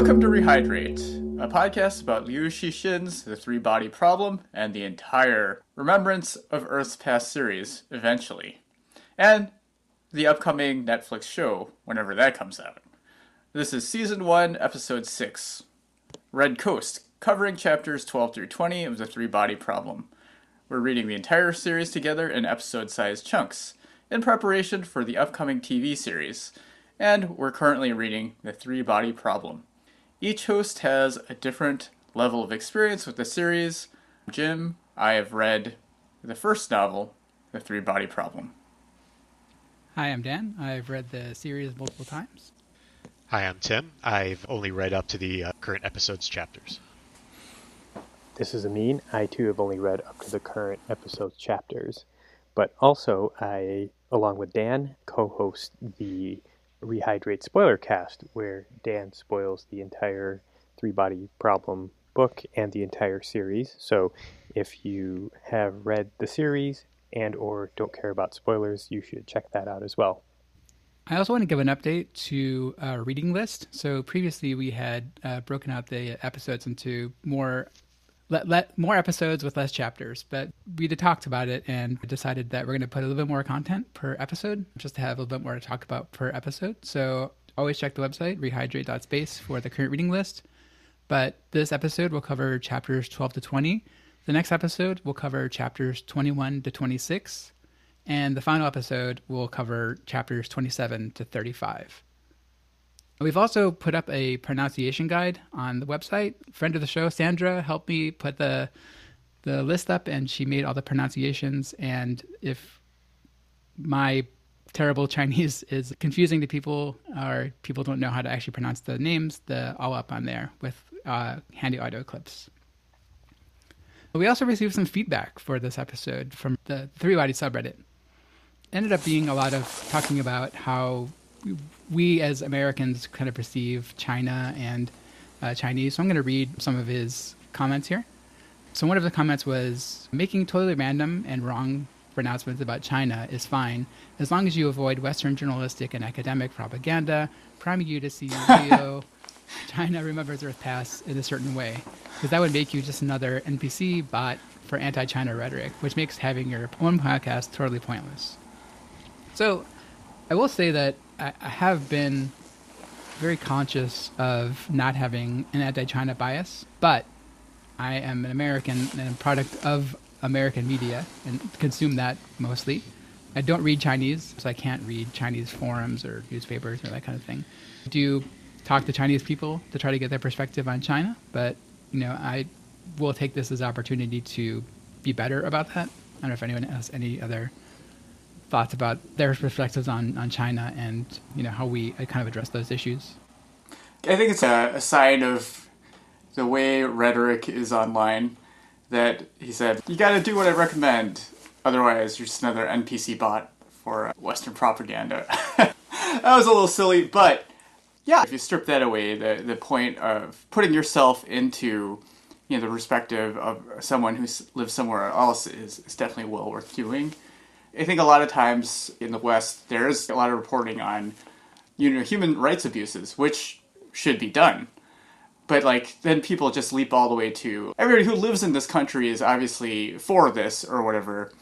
Welcome to Rehydrate, a podcast about Liu Cixin's The Three Body Problem and the entire Remembrance of Earth's Past series, eventually. And the upcoming Netflix show, whenever that comes out. This is Season 1, Episode 6 Red Coast, covering chapters 12 through 20 of The Three Body Problem. We're reading the entire series together in episode sized chunks, in preparation for the upcoming TV series, and we're currently reading The Three Body Problem. Each host has a different level of experience with the series. Jim, I have read the first novel, The Three Body Problem. Hi, I'm Dan. I've read the series multiple times. Hi, I'm Tim. I've only read up to the uh, current episode's chapters. This is Amin. I too have only read up to the current episode's chapters, but also I, along with Dan, co-host the Rehydrate Spoiler Cast, where Dan spoils the entire Three Body Problem book and the entire series. So if you have read the series and or don't care about spoilers, you should check that out as well. I also want to give an update to our reading list. So previously we had uh, broken out the episodes into more let, let more episodes with less chapters, but we talked about it and decided that we're going to put a little bit more content per episode, just to have a little bit more to talk about per episode. So always check the website rehydrate.space for the current reading list. But this episode will cover chapters 12 to 20. The next episode will cover chapters 21 to 26 and the final episode will cover chapters 27 to 35. We've also put up a pronunciation guide on the website. Friend of the show, Sandra, helped me put the the list up, and she made all the pronunciations. And if my terrible Chinese is confusing to people, or people don't know how to actually pronounce the names, the all up on there with uh, handy audio clips. We also received some feedback for this episode from the Three Body subreddit ended up being a lot of talking about how we as Americans kind of perceive China and uh, Chinese. So I'm going to read some of his comments here. So one of the comments was making totally random and wrong pronouncements about China is fine as long as you avoid Western journalistic and academic propaganda priming you to see Liu Cixin remembers Earth Pass in a certain way, because that would make you just another NPC bot for anti-China rhetoric, which makes having your own podcast totally pointless. So, I will say that I, I have been very conscious of not having an anti-China bias, but I am an American and a product of American media and consume that mostly. I don't read Chinese, so I can't read Chinese forums or newspapers or that kind of thing. I do talk to Chinese people to try to get their perspective on China, but you know, I will take this as opportunity to be better about that. I don't know if anyone has any other thoughts about their perspectives on, on China and you know how we uh, kind of address those issues. I think it's a, a sign of the way rhetoric is online that he said, You got to do what I recommend, otherwise, you're just another NPC bot for Western propaganda. that was a little silly, but yeah, if you strip that away, the, the point of putting yourself into you know the perspective of someone who lives somewhere else is, is definitely well worth doing. I think a lot of times in the West, there is a lot of reporting on, you know, human rights abuses, which should be done. But like, then people just leap all the way to everybody who lives in this country is obviously for this or whatever.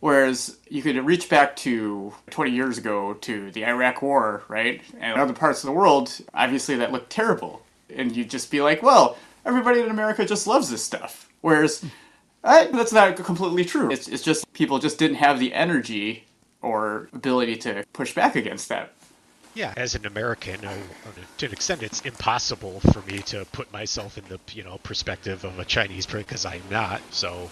Whereas you could reach back to 20 years ago to the Iraq War, right? And other parts of the world, obviously that looked terrible. And you'd just be like, well, everybody in America just loves this stuff. Whereas I, that's not completely true. It's, it's just people just didn't have the energy or ability to push back against that. Yeah, as an American, uh, I, to an extent, it's impossible for me to put myself in the you know perspective of a Chinese person because I'm not. So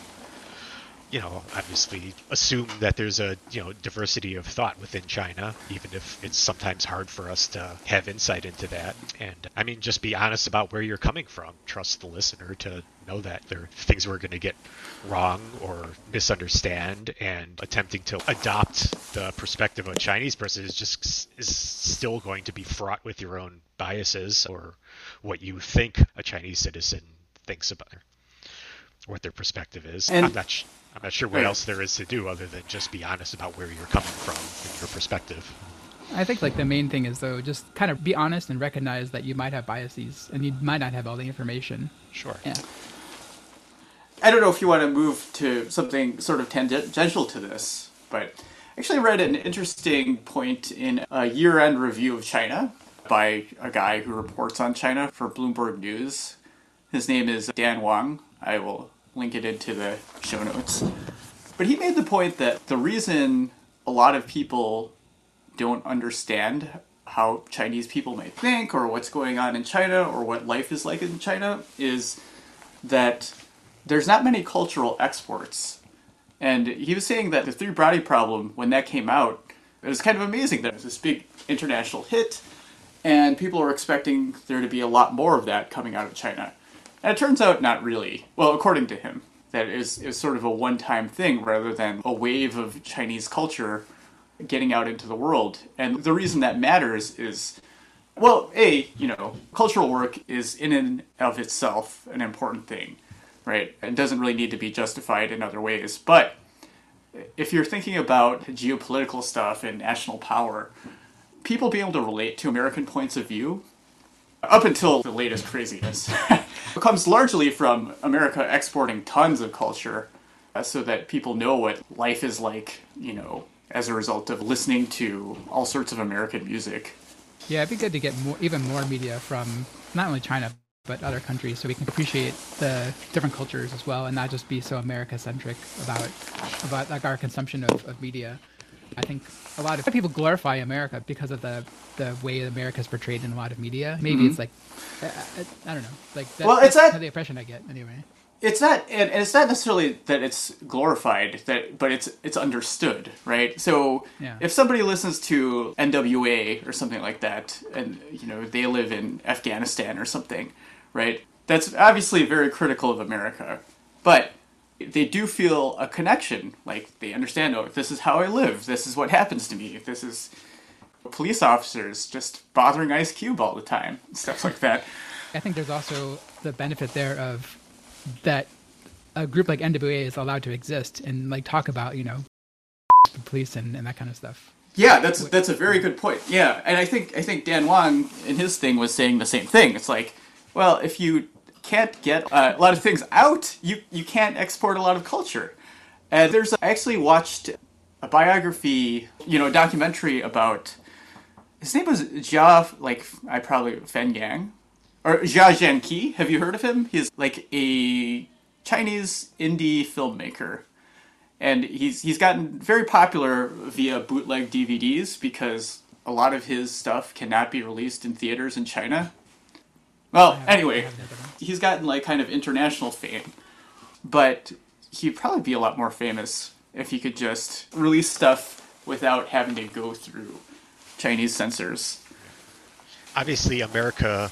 you know, obviously assume that there's a, you know, diversity of thought within China, even if it's sometimes hard for us to have insight into that. And I mean, just be honest about where you're coming from. Trust the listener to know that there are things we're going to get wrong or misunderstand and attempting to adopt the perspective of a Chinese person is just is still going to be fraught with your own biases or what you think a Chinese citizen thinks about what their perspective is. And I'm not I'm not sure what else there is to do other than just be honest about where you're coming from and your perspective. I think like the main thing is though just kind of be honest and recognize that you might have biases and you might not have all the information. Sure. Yeah. I don't know if you want to move to something sort of tangential to this, but I actually read an interesting point in a year end review of China by a guy who reports on China for Bloomberg News. His name is Dan Wang. I will link it into the show notes. But he made the point that the reason a lot of people don't understand how Chinese people may think or what's going on in China or what life is like in China is that there's not many cultural exports. And he was saying that the Three Body Problem, when that came out, it was kind of amazing that it was this big international hit, and people were expecting there to be a lot more of that coming out of China. And it turns out not really. Well, according to him, that is was sort of a one time thing rather than a wave of Chinese culture getting out into the world. And the reason that matters is well, A, you know, cultural work is in and of itself an important thing, right? It doesn't really need to be justified in other ways. But if you're thinking about geopolitical stuff and national power, people being able to relate to American points of view, up until the latest craziness, comes largely from America exporting tons of culture uh, so that people know what life is like, you know, as a result of listening to all sorts of American music. Yeah, it'd be good to get more, even more media from not only China but other countries, so we can appreciate the different cultures as well, and not just be so America centric about about like our consumption of, of media. I think a lot of people glorify America because of the the way America is portrayed in a lot of media. Maybe it's like I, I, I don't know, like that, Mm-hmm. Well, it's that's that- the impression I get anyway. it's not and, and it's not necessarily that it's glorified that but it's it's understood right so Yeah. if somebody listens to nwa or something like that and you know they live in afghanistan or something right that's obviously very critical of america but they do feel a connection like they understand oh this is how i live this is what happens to me this is police officers just bothering ice cube all the time stuff like that I think there's also the benefit there of that a group like NWA is allowed to exist and like talk about you know the police and, and that kind of stuff. Yeah, that's that's a very good point. Yeah, and I think I think Dan Wang in his thing was saying the same thing. It's like, well, if you can't get uh, a lot of things out, you you can't export a lot of culture. And there's I actually watched a biography, you know, a documentary about his name was Jia, like I probably Fen Yang or Jia Zhenqi. Have you heard of him? He's like a Chinese indie filmmaker and he's he's gotten very popular via bootleg DVDs because a lot of his stuff cannot be released in theaters in China. Well, anyway, he's gotten like kind of international fame, but he'd probably be a lot more famous if he could just release stuff without having to go through Chinese censors. obviously America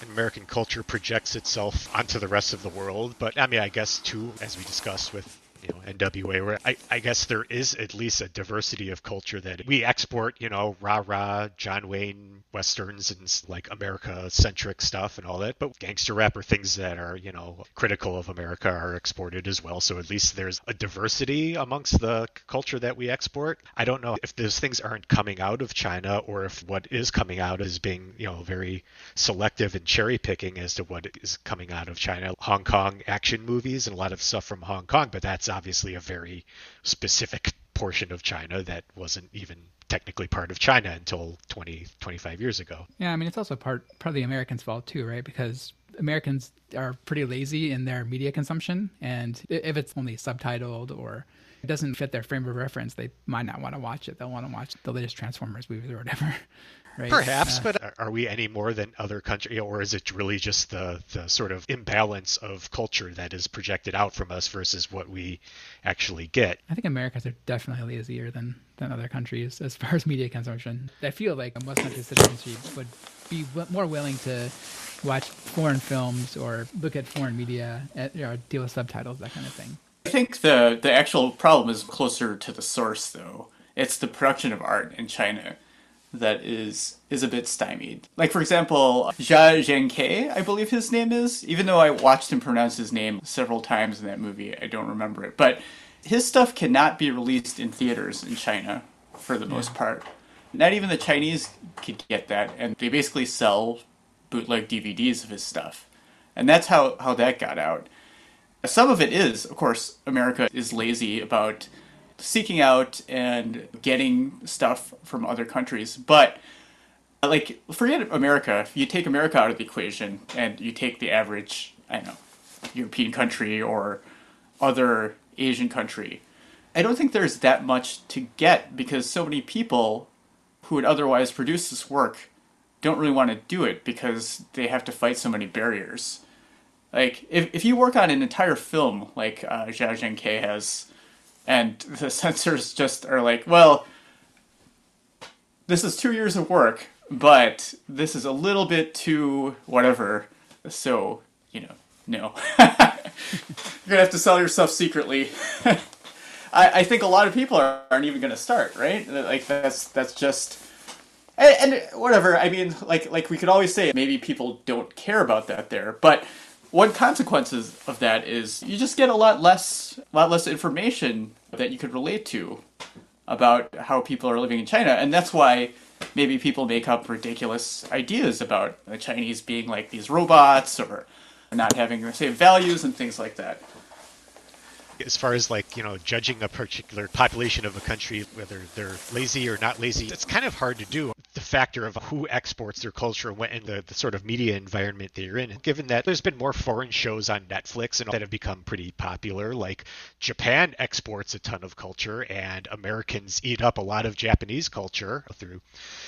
and American culture projects itself onto the rest of the world, but I mean, I guess too, as we discussed with you know NWA, where I, I guess there is at least a diversity of culture that we export, you know, rah rah, John Wayne westerns and like America centric stuff and all that, but gangster rap or things that are you know critical of America are exported as well. So at least there's a diversity amongst the culture that we export. I don't know if those things aren't coming out of China or if what is coming out is being you know very selective and cherry picking as to what is coming out of China. Hong Kong action movies and a lot of stuff from Hong Kong, but that's obviously a very specific portion of China that wasn't even technically part of China until 20, 25 years ago. Yeah, I mean it's also part part of the Americans' fault too, right? Because Americans are pretty lazy in their media consumption, and if it's only subtitled or it doesn't fit their frame of reference, they might not want to watch it. They'll want to watch the latest Transformers movies or whatever. Right? Perhaps, Uh, but are- are we any more than other countries, or is it really just the, the sort of imbalance of culture that is projected out from us versus what we actually get? I think Americans are definitely lazier than, than other countries as far as media consumption. I feel like most countries' citizens would be w- more willing to watch foreign films or look at foreign media, uh, you know, deal with subtitles, that kind of thing. I think the the actual problem is closer to the source, though. It's the production of art in China that is is a bit stymied. Like for example, Jia Zhenke, I believe his name is. Even though I watched him pronounce his name several times in that movie, I don't remember it. But his stuff cannot be released in theaters in China for the most part. Not even the Chinese could get that, and they basically sell bootleg DVDs of his stuff. And that's how, how that got out. Some of it is, of course, America is lazy about seeking out and getting stuff from other countries. But, like, forget America. If you take America out of the equation and you take the average, I don't know, European country or other Asian country, I don't think there's that much to get because so many people who would otherwise produce this work don't really want to do it because they have to fight so many barriers. Like, if, if you work on an entire film like uh, Jia Zhangke has, and the censors just are like, well, this is two years of work, but this is a little bit too whatever, so, you know, no. You're gonna have to sell your stuff secretly. I, I think a lot of people are, aren't even gonna start, right? Like that's that's just and, and whatever. I mean, like like we could always say maybe people don't care about that there, but one consequences of that is you just get a lot less a lot less information that you could relate to about how people are living in China, and that's why maybe people make up ridiculous ideas about the Chinese being like these robots or not having the same values and things like that. As far as like, you know, judging a particular population of a country, whether they're lazy or not lazy, it's kind of hard to do. The factor of who exports their culture and the, the sort of media environment that you're in. Given that there's been more foreign shows on Netflix and that have become pretty popular, like Japan exports a ton of culture and Americans eat up a lot of Japanese culture through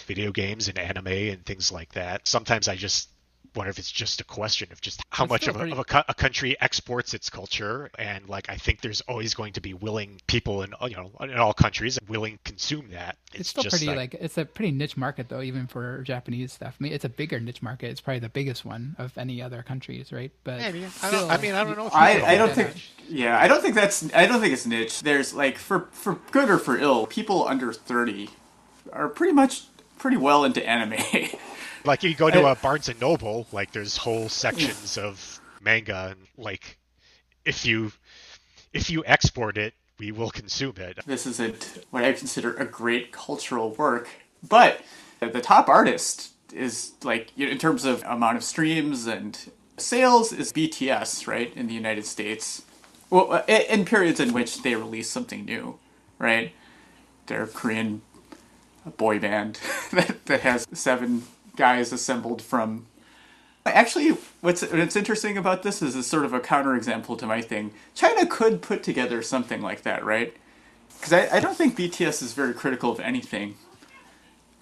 video games and anime and things like that. Sometimes I just wonder if it's just a question of just how It's much still of, a, pretty- of a, a country exports its culture and like i think there's always going to be willing people in you know in all countries willing to consume that It's, still just pretty like it's a pretty niche market though, even for Japanese stuff. I mean, it's a bigger niche market. It's probably the biggest one of any other countries, right? But I mean, I, don't, I mean, I don't know. If you I, I don't think much. yeah I don't think that's I don't think it's niche. There's like for for good or for ill, people under thirty are pretty much pretty well into anime. like you go to I- a Barnes and Noble, like there's whole sections of manga, and like if you if you export it, we will consume it. this isn't what I consider a great cultural work, but the top artist is like in terms of amount of streams and sales is BTS right in the United States. Well, uh, in in periods in which they release something new, right? They're a Korean boy band that, that has seven guys assembled from Actually, what's what's interesting about this is it's sort of a counterexample to my thing. China could put together something like that, right? Because I, I don't think BTS is very critical of anything.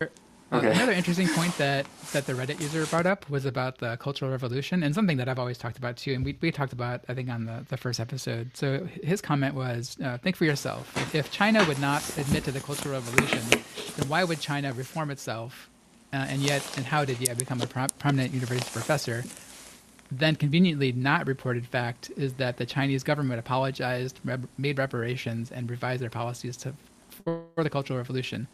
Uh, Okay. Another interesting point that, that the Reddit user brought up was about the Cultural Revolution and something that I've always talked about too. And we, we talked about, I think, on the, the first episode. So his comment was uh, think for yourself. If China would not admit to the Cultural Revolution, then why would China reform itself? Uh, and yet, and how did Ye become a pro- prominent university professor? Then, conveniently not reported fact is that the Chinese government apologized, rep- made reparations, and revised their policies to for the Cultural Revolution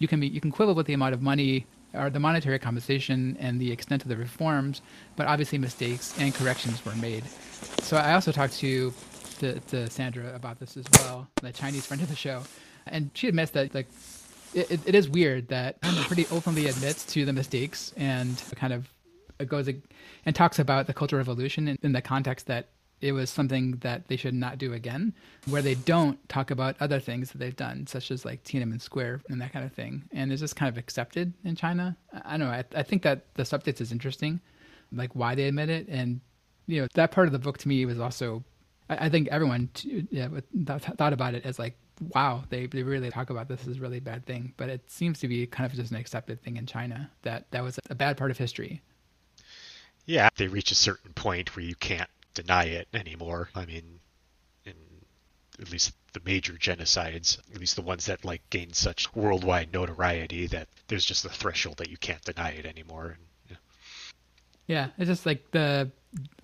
you can be you can quibble with the amount of money or the monetary compensation and the extent of the reforms, but obviously mistakes and corrections were made. So I also talked to to, to Sandra about this as well, the Chinese friend of the show, and she admits that like it, it, is weird that China pretty openly admits to the mistakes and kind of goes and talks about the Cultural Revolution in, in the context that it was something that they should not do again, where they don't talk about other things that they've done, such as like Tiananmen Square and that kind of thing. And it's just kind of accepted in China. I I don't know. I, I think that the subtext is interesting, like why they admit it. And, you know, that part of the book to me was also, I, I think everyone t- yeah, thought about it as like, wow, they, they really talk about this as a really bad thing. But it seems to be kind of just an accepted thing in China that that was a bad part of history. Yeah, they reach a certain point where you can't deny it anymore. I mean, in at least the major genocides, at least the ones that like gain such worldwide notoriety that there's just a threshold that you can't deny it anymore. And, Yeah, it's just like the,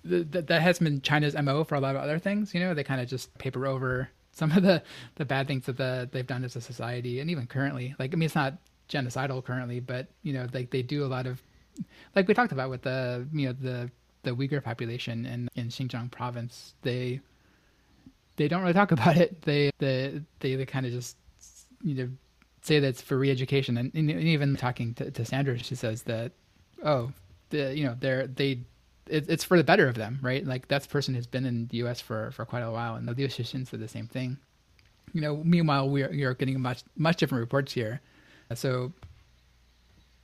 the, the that has been China's mo for a lot of other things. You know, they kind of just paper over some of the the bad things that the they've done as a society, and even currently. Like, I mean, it's not genocidal currently, but you know, like they do a lot of, like we talked about with the you know the the Uyghur population in in Xinjiang province. They they don't really talk about it. They they they, they kind of just you know say that it's for re-education, and, and even talking to, to Sandra, she says that, oh, the you know they're they. It, it's for the better of them, right? Like that person has been in the U.S. for, for quite a while, and the Liu-Cixin said the same thing. You know, meanwhile we are, we are getting much much different reports here, so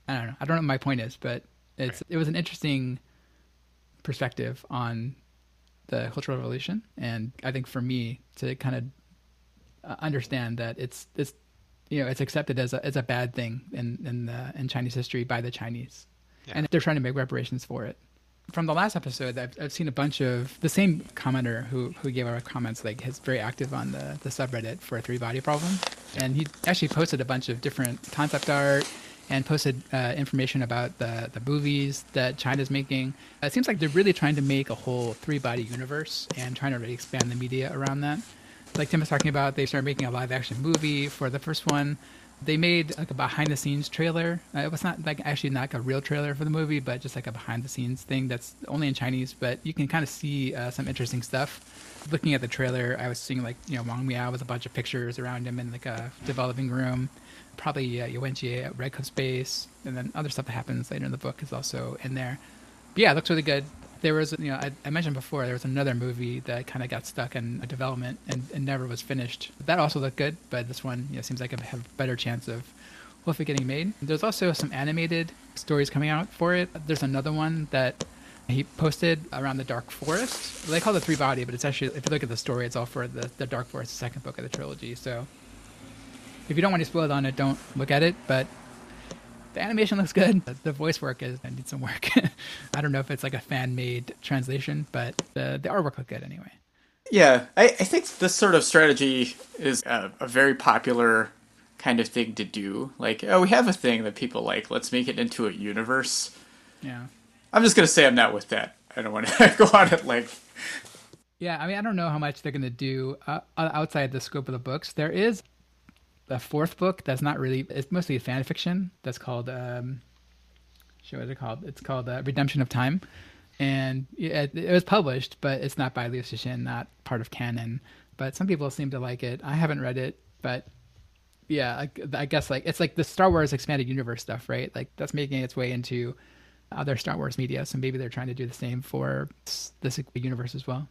I don't know. I don't know what my point is, but it's right. it was an interesting perspective on the Cultural Revolution, and I think for me to kind of uh, understand that it's it's you know it's accepted as a as a bad thing in in the in Chinese history by the Chinese, yeah. and they're trying to make reparations for it. From the last episode, I've, I've seen a bunch of the same commenter who who gave our comments like is very active on the the subreddit for a three body problem, and he actually posted a bunch of different concept art and posted uh, information about the, the movies that China's making. It seems like they're really trying to make a whole three body universe and trying to really expand the media around that. Like Tim was talking about, they started making a live action movie for the first one. They made like a behind the scenes trailer. Uh, it was not like actually not like a real trailer for the movie, but just like a behind the scenes thing that's only in Chinese. But you can kind of see uh, some interesting stuff. Looking at the trailer, I was seeing like you know Wang Miao with a bunch of pictures around him in like a developing room probably uh, Yuanjie at Red Cliff Space, and then other stuff that happens later in the book is also in there. But yeah, it looks really good. There was, you know, I, I mentioned before there was another movie that kind of got stuck in development and, and never was finished. That also looked good, but this one, you know, seems like it have a better chance of hopefully getting made. There's also some animated stories coming out for it. There's another one that he posted around the Dark Forest. They call it Three Body, but it's actually, if you look at the story, it's all for the, the Dark Forest, the second book of the trilogy. So if you don't want to spoil it on it, don't look at it. But the animation looks good. The voice work is I need some work. I don't know if it's like a fan made translation, but the the artwork looked good anyway. Yeah, I, I think this sort of strategy is a, a very popular kind of thing to do. Like, oh, we have a thing that people like. Let's make it into a universe. Yeah. I'm just gonna say I'm not with that. I don't want to go on it like. Yeah, I mean, I don't know how much they're gonna do uh, outside the scope of the books. There is a fourth book that's not really it's mostly fan fiction that's called um show what is it called? It's called uh, redemption of time. And it, it, was published but it's not by liu cixin not part of canon. But some people seem to like it. I haven't read it but yeah I, I guess like it's like the star wars expanded universe stuff right? Like that's making its way into other star wars media so maybe they're trying to do the same for this universe as well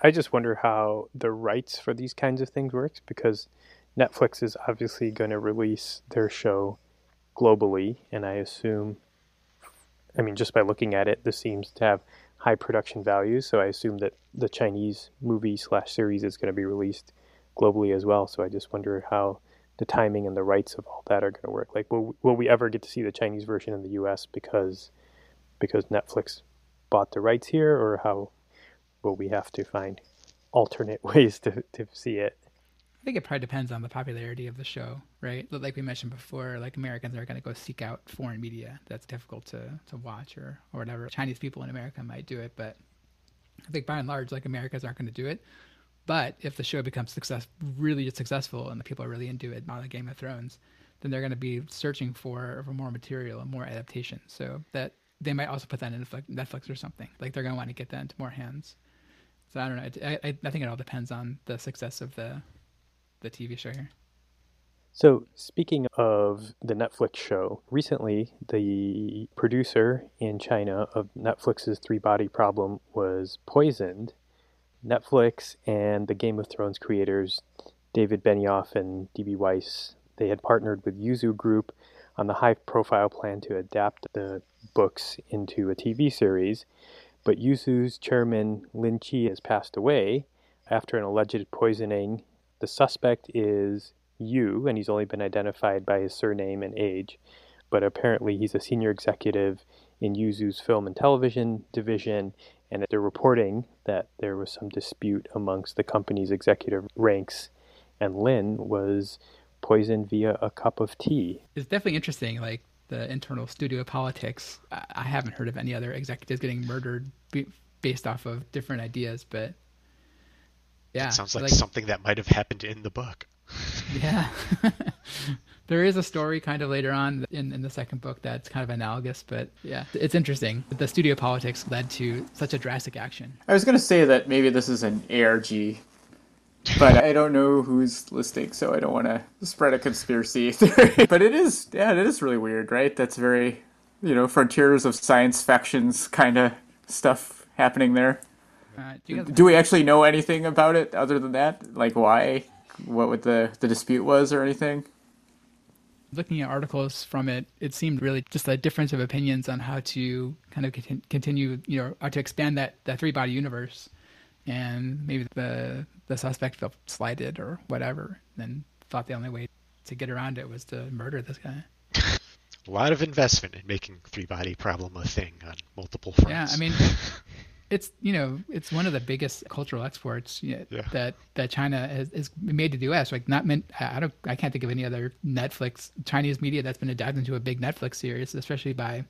I just wonder how the rights for these kinds of things works because Netflix is obviously going to release their show globally, and I assume, I mean, just by looking at it, this seems to have high production values. So I assume that the Chinese movie slash series is going to be released globally as well. So I just wonder how the timing and the rights of all that are going to work. Like, will will we ever get to see the Chinese version in the U.S. because because Netflix bought the rights here, or how will we have to find alternate ways to, to see it? I think it probably depends on the popularity of the show, right? Like we mentioned before, like Americans are going to go seek out foreign media that's difficult to, to watch or, or whatever. Chinese people in America might do it, but I think by and large, like Americans aren't going to do it. But if the show becomes success, really successful, and the people are really into it, not like Game of Thrones, then they're going to be searching for, for more material and more adaptation. So that they might also put that in Netflix or something. Like they're going to want to get that into more hands. So I don't know. I, I, I think it all depends on the success of the the TV show here. So, speaking of the Netflix show, recently the producer in China of Netflix's Three Body Problem was poisoned. Netflix and the Game of Thrones creators, David Benioff and D.B. Weiss, they had partnered with Yoozoo Group on the high profile plan to adapt the books into a TV series. But Yoozoo's chairman Lin Qi has passed away after an alleged poisoning. The suspect is Yu, and he's only been identified by his surname and age. But apparently, he's a senior executive in Yoozoo's film and television division, and they're reporting that there was some dispute amongst the company's executive ranks, and Lin was poisoned via a cup of tea. It's definitely interesting. Like the internal studio politics. I haven't heard of any other executives getting murdered based off of different ideas, but yeah, it sounds like, like something that might have happened in the book. yeah, there is a story kind of later on in, in the second book that's kind of analogous, but yeah, it's interesting. The studio politics led to such a drastic action. I was going to say that maybe this is an ARG but I don't know who's listening, so I don't want to spread a conspiracy theory. but it is, yeah, it is really weird, right? That's very, you know, frontiers of science factions kind of stuff happening there. Uh, do, you guys, Do we actually know anything about it other than that? Like why? What would the the dispute was or anything? looking at articles from it, it seemed really just a difference of opinions on how to kind of continue, you know, or to expand that, that three body universe. And maybe the the suspect felt slighted or whatever, and thought the only way to get around it was to murder this guy. A lot of investment in making three body problem a thing on multiple fronts. Yeah, I mean, it's you know it's one of the biggest cultural exports you know, Yeah. that that China has, is made to the U.S. Like not meant. I don't. I can't think of any other Netflix Chinese media that's been adapted into a big Netflix series, especially by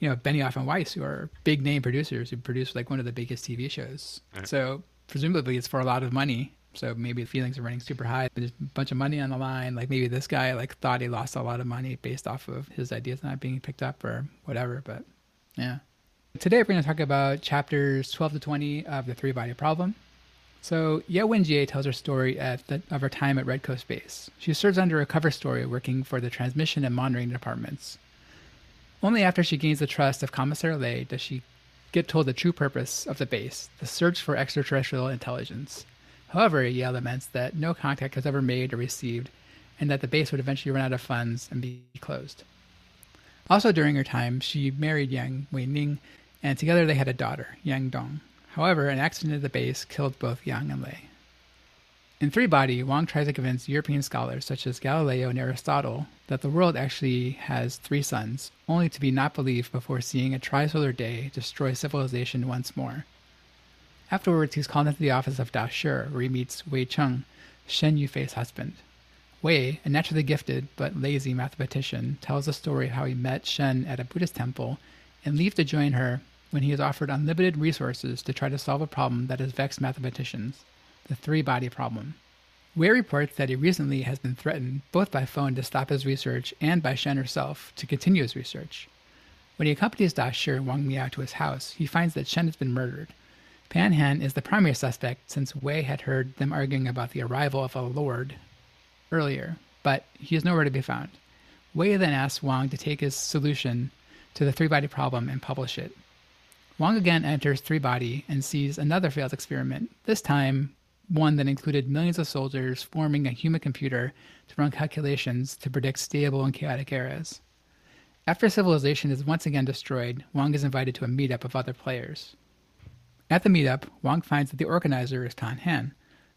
you know Benioff and Weiss, who are big name producers who produce like one of the biggest TV shows. So presumably it's for a lot of money. So maybe the feelings are running super high. There's a bunch of money on the line. Like maybe this guy like thought he lost a lot of money based off of his ideas not being picked up or whatever. But yeah. Today we're going to talk about chapters 12 to 20 of the three body problem. So Ye Wenjie tells her story the, of her time at Red Coast Base. She serves under a cover story working for the transmission and monitoring departments. Only after she gains the trust of Commissar Lei does she get told the true purpose of the base, the search for extraterrestrial intelligence. However, Ye laments that no contact was ever made or received, and that the base would eventually run out of funds and be closed. Also during her time, she married Yang Weining, and together they had a daughter, Yang Dong. However, an accident at the base killed both Yang and Lei. In Three Body, Wang tries to convince European scholars such as Galileo and Aristotle that the world actually has three suns, only to be not believed before seeing a trisolar day destroy civilization once more. Afterwards, he's called into the office of Da Shi, where he meets Wei Cheng, Shen Yufei's husband. Wei, a naturally gifted but lazy mathematician, tells the story of how he met Shen at a Buddhist temple and leaves to join her when he is offered unlimited resources to try to solve a problem that has vexed mathematicians the three body problem. Wei reports that he recently has been threatened both by phone to stop his research and by Shen herself to continue his research. When he accompanies Da Shi and Wang Miao to his house, he finds that Shen has been murdered. Pan Han is the primary suspect since Wei had heard them arguing about the arrival of a lord earlier, but he is nowhere to be found. Wei then asks Wang to take his solution to the three body problem and publish it. Wang again enters Three Body and sees another failed experiment, this time one that included millions of soldiers forming a human computer to run calculations to predict stable and chaotic eras. After civilization is once again destroyed, Wang is invited to a meetup of other players. At the meetup, Wang finds that the organizer is Pan Han,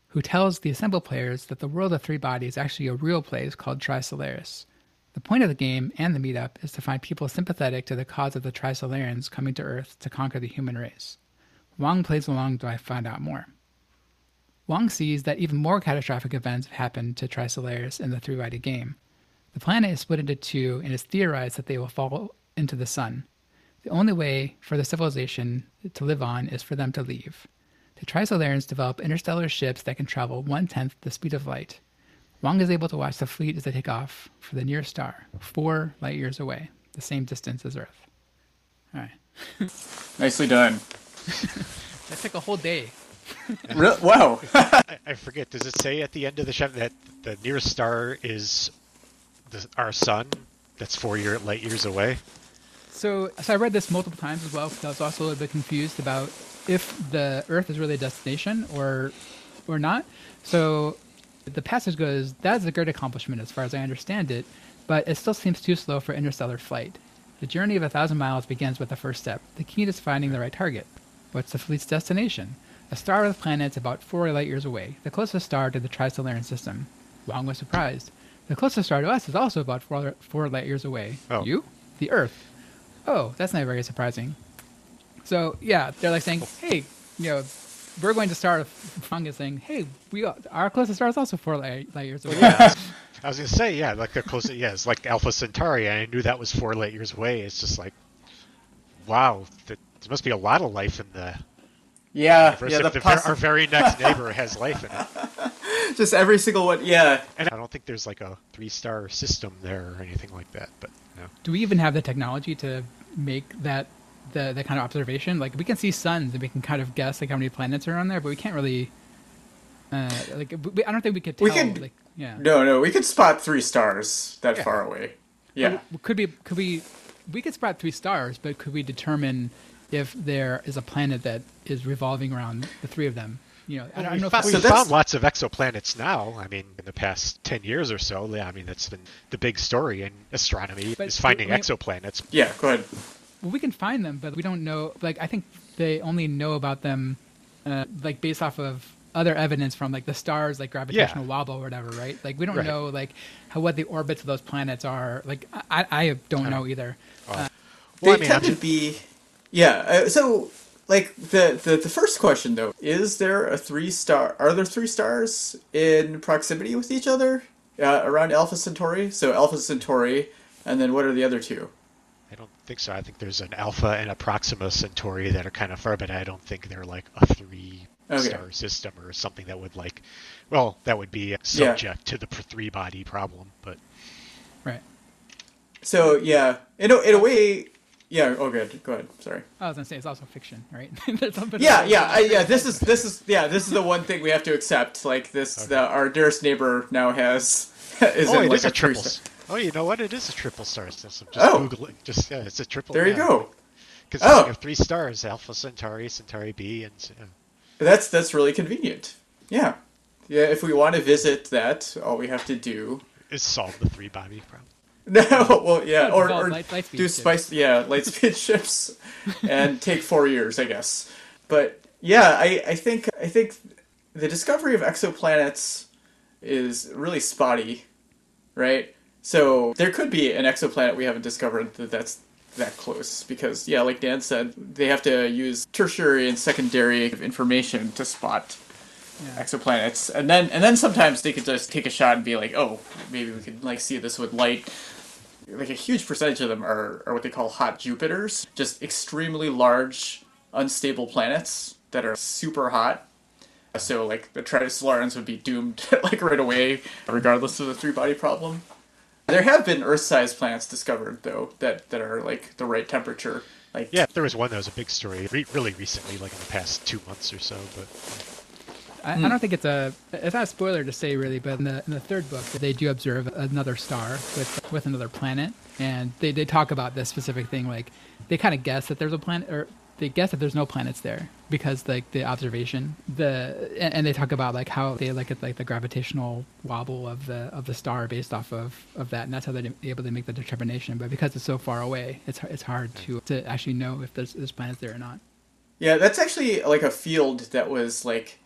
who tells the assembled players that the world of three bodies is actually a real place called Trisolaris. The point of the game and the meetup is to find people sympathetic to the cause of the Trisolarians coming to Earth to conquer the human race. Wang plays along to find out more. Wang sees that even more catastrophic events have happened to Trisolaris in the three body game. The planet is split into two, and it's theorized that they will fall into the sun. The only way for the civilization to live on is for them to leave. The Trisolarians develop interstellar ships that can travel one tenth the speed of light. Wang is able to watch the fleet as they take off for the nearest star, four light years away, the same distance as Earth. All right. Nicely done. That took a whole day. Re- wow. I, I forget. Does it say at the end of the chapter that the nearest star is the, our sun? That's four year light years away. So, so I read this multiple times as well because I was also a little bit confused about if the Earth is really a destination or or not. So the passage goes, "That's a great accomplishment as far as I understand it, but it still seems too slow for interstellar flight. The journey of a thousand miles begins with the first step. The key is finding the right target. What's the fleet's destination? A star with planets about four light years away, the closest star to the Trisolarian system. Wang was surprised. The closest star to us is also about four, four light years away. Oh. You? The Earth. Oh, that's not very surprising. So yeah, they're like saying, hey, you know, we're going to start. Fung is saying, hey, we our closest star is also four light, light years away. Yeah. I was gonna say, yeah, like the closest, yeah, it's like Alpha Centauri. I knew that was four light years away. It's just like, wow, th- there must be a lot of life in the Yeah, universe yeah. if The the ver- possi- our very next neighbor has life in it. just every single one. Yeah, And I don't think there's like a three-star system there or anything like that. But you know. Do we even have the technology to make that the that kind of observation? Like we can see suns and we can kind of guess like how many planets are on there, but we can't really Uh, like we, I don't think we could tell. We could- like, yeah. No, no, we could spot three stars that Yeah. far away. Yeah. Could we? Could we? We could spot three stars, but could we determine if there is a planet that is revolving around the three of them? You know, I don't we know. found, if we So we, that's- found lots of exoplanets now. I mean, in the past 10 years or so, yeah, I mean, that's been the big story in astronomy But is finding we- we- exoplanets. Yeah, go ahead. well, we can find them, but we don't know. Like, I think they only know about them, uh, like based off of other evidence from like the stars, like gravitational wobble or whatever, right? Like, we don't Right. know like how what the orbits of those planets are. Like, I, I don't know either. Well, they I mean, tend I'm to be yeah uh, so like the, the the first question though is there a three star are there three stars in proximity with each other uh, around alpha centauri so alpha centauri and then what are the other two I don't think so. I think there's an Alpha and a Proxima Centauri that are kind of far, but I don't think they're like a three Okay. star system or something that would like, well, that would be subject to the three body problem. But Right. so yeah in a, in a way yeah oh good go ahead sorry I was gonna say it's also fiction, right? Yeah yeah I, yeah this is this is yeah this is the one thing we have to accept like this the, our dearest neighbor now has is oh, in it like is a three triple. star- Oh, you know what? It is a triple star system. Just Oh. Google it. Just yeah, it's a triple. there you yeah. go Because Oh. have three stars: Alpha Centauri, Centauri B, and uh, That's that's really convenient. Yeah. Yeah, if we want to visit that, all we have to do is solve the three body problem. No, well yeah, or, or light- light do ships. spice yeah, light speed ships and take 4 years, I guess. But yeah, I I think I think the discovery of exoplanets is really spotty, right? So there could be an exoplanet we haven't discovered that that's that close because yeah, like Dan said, they have to use tertiary and secondary information to spot Yeah. exoplanets, and then and then sometimes they could just take a shot and be like, oh, maybe we could like see this with light. Like a huge percentage of them are, are what they call hot Jupiters, just extremely large, unstable planets that are super hot. So like the Trisolarans would be doomed like right away, regardless of the three body problem. There have been Earth-sized planets discovered though that that are like the right temperature. Like Yeah, there was one that was a big story re- really recently, like in the past two months or so. But I, I hmm. don't think it's a it's not a spoiler to say really, but in the in the third book they do observe another star with with another planet, and they they talk about this specific thing. Like they kind of guess that there's a planet, or they guess that there's no planets there because like the observation the and, and they talk about like how they look at like the gravitational wobble of the of the star based off of of that, and that's how they're able to make the determination. But because it's so far away, it's it's hard to to actually know if there's there's planets there or not. Yeah, that's actually like a field that was like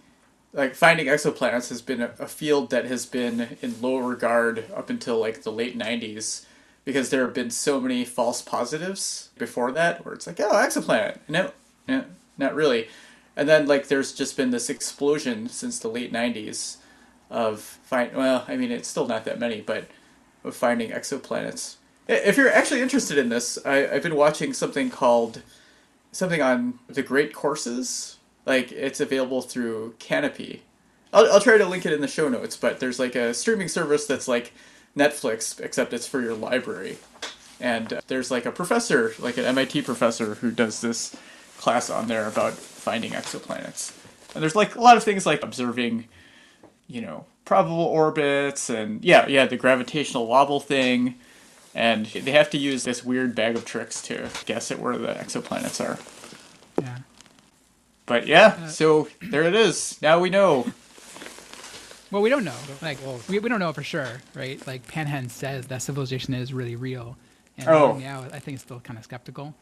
like finding exoplanets has been a, field that has been in low regard up until like the late 90s because there have been so many false positives before that where it's like oh exoplanet. No no not really. And then like there's just been this explosion since the late 90s of find well i mean it's still not that many but of finding exoplanets. If you're actually interested in this I, i've been watching something called something on the great courses like it's available through Kanopy. I'll, I'll try to link it in the show notes but there's like a streaming service that's like netflix except it's for your library. And uh, there's like a professor like an mit professor who does this class on there about finding exoplanets. And there's like a lot of things like observing you know probable orbits and yeah yeah the gravitational wobble thing. And they have to use this weird bag of tricks to guess at where the exoplanets are. But yeah, uh, so there it is. Now we know. Well, we don't know. Like, we, we don't know for sure, right? Like, Panhan says that civilization is really real. And Oh. Miao, I think, is still kind of skeptical.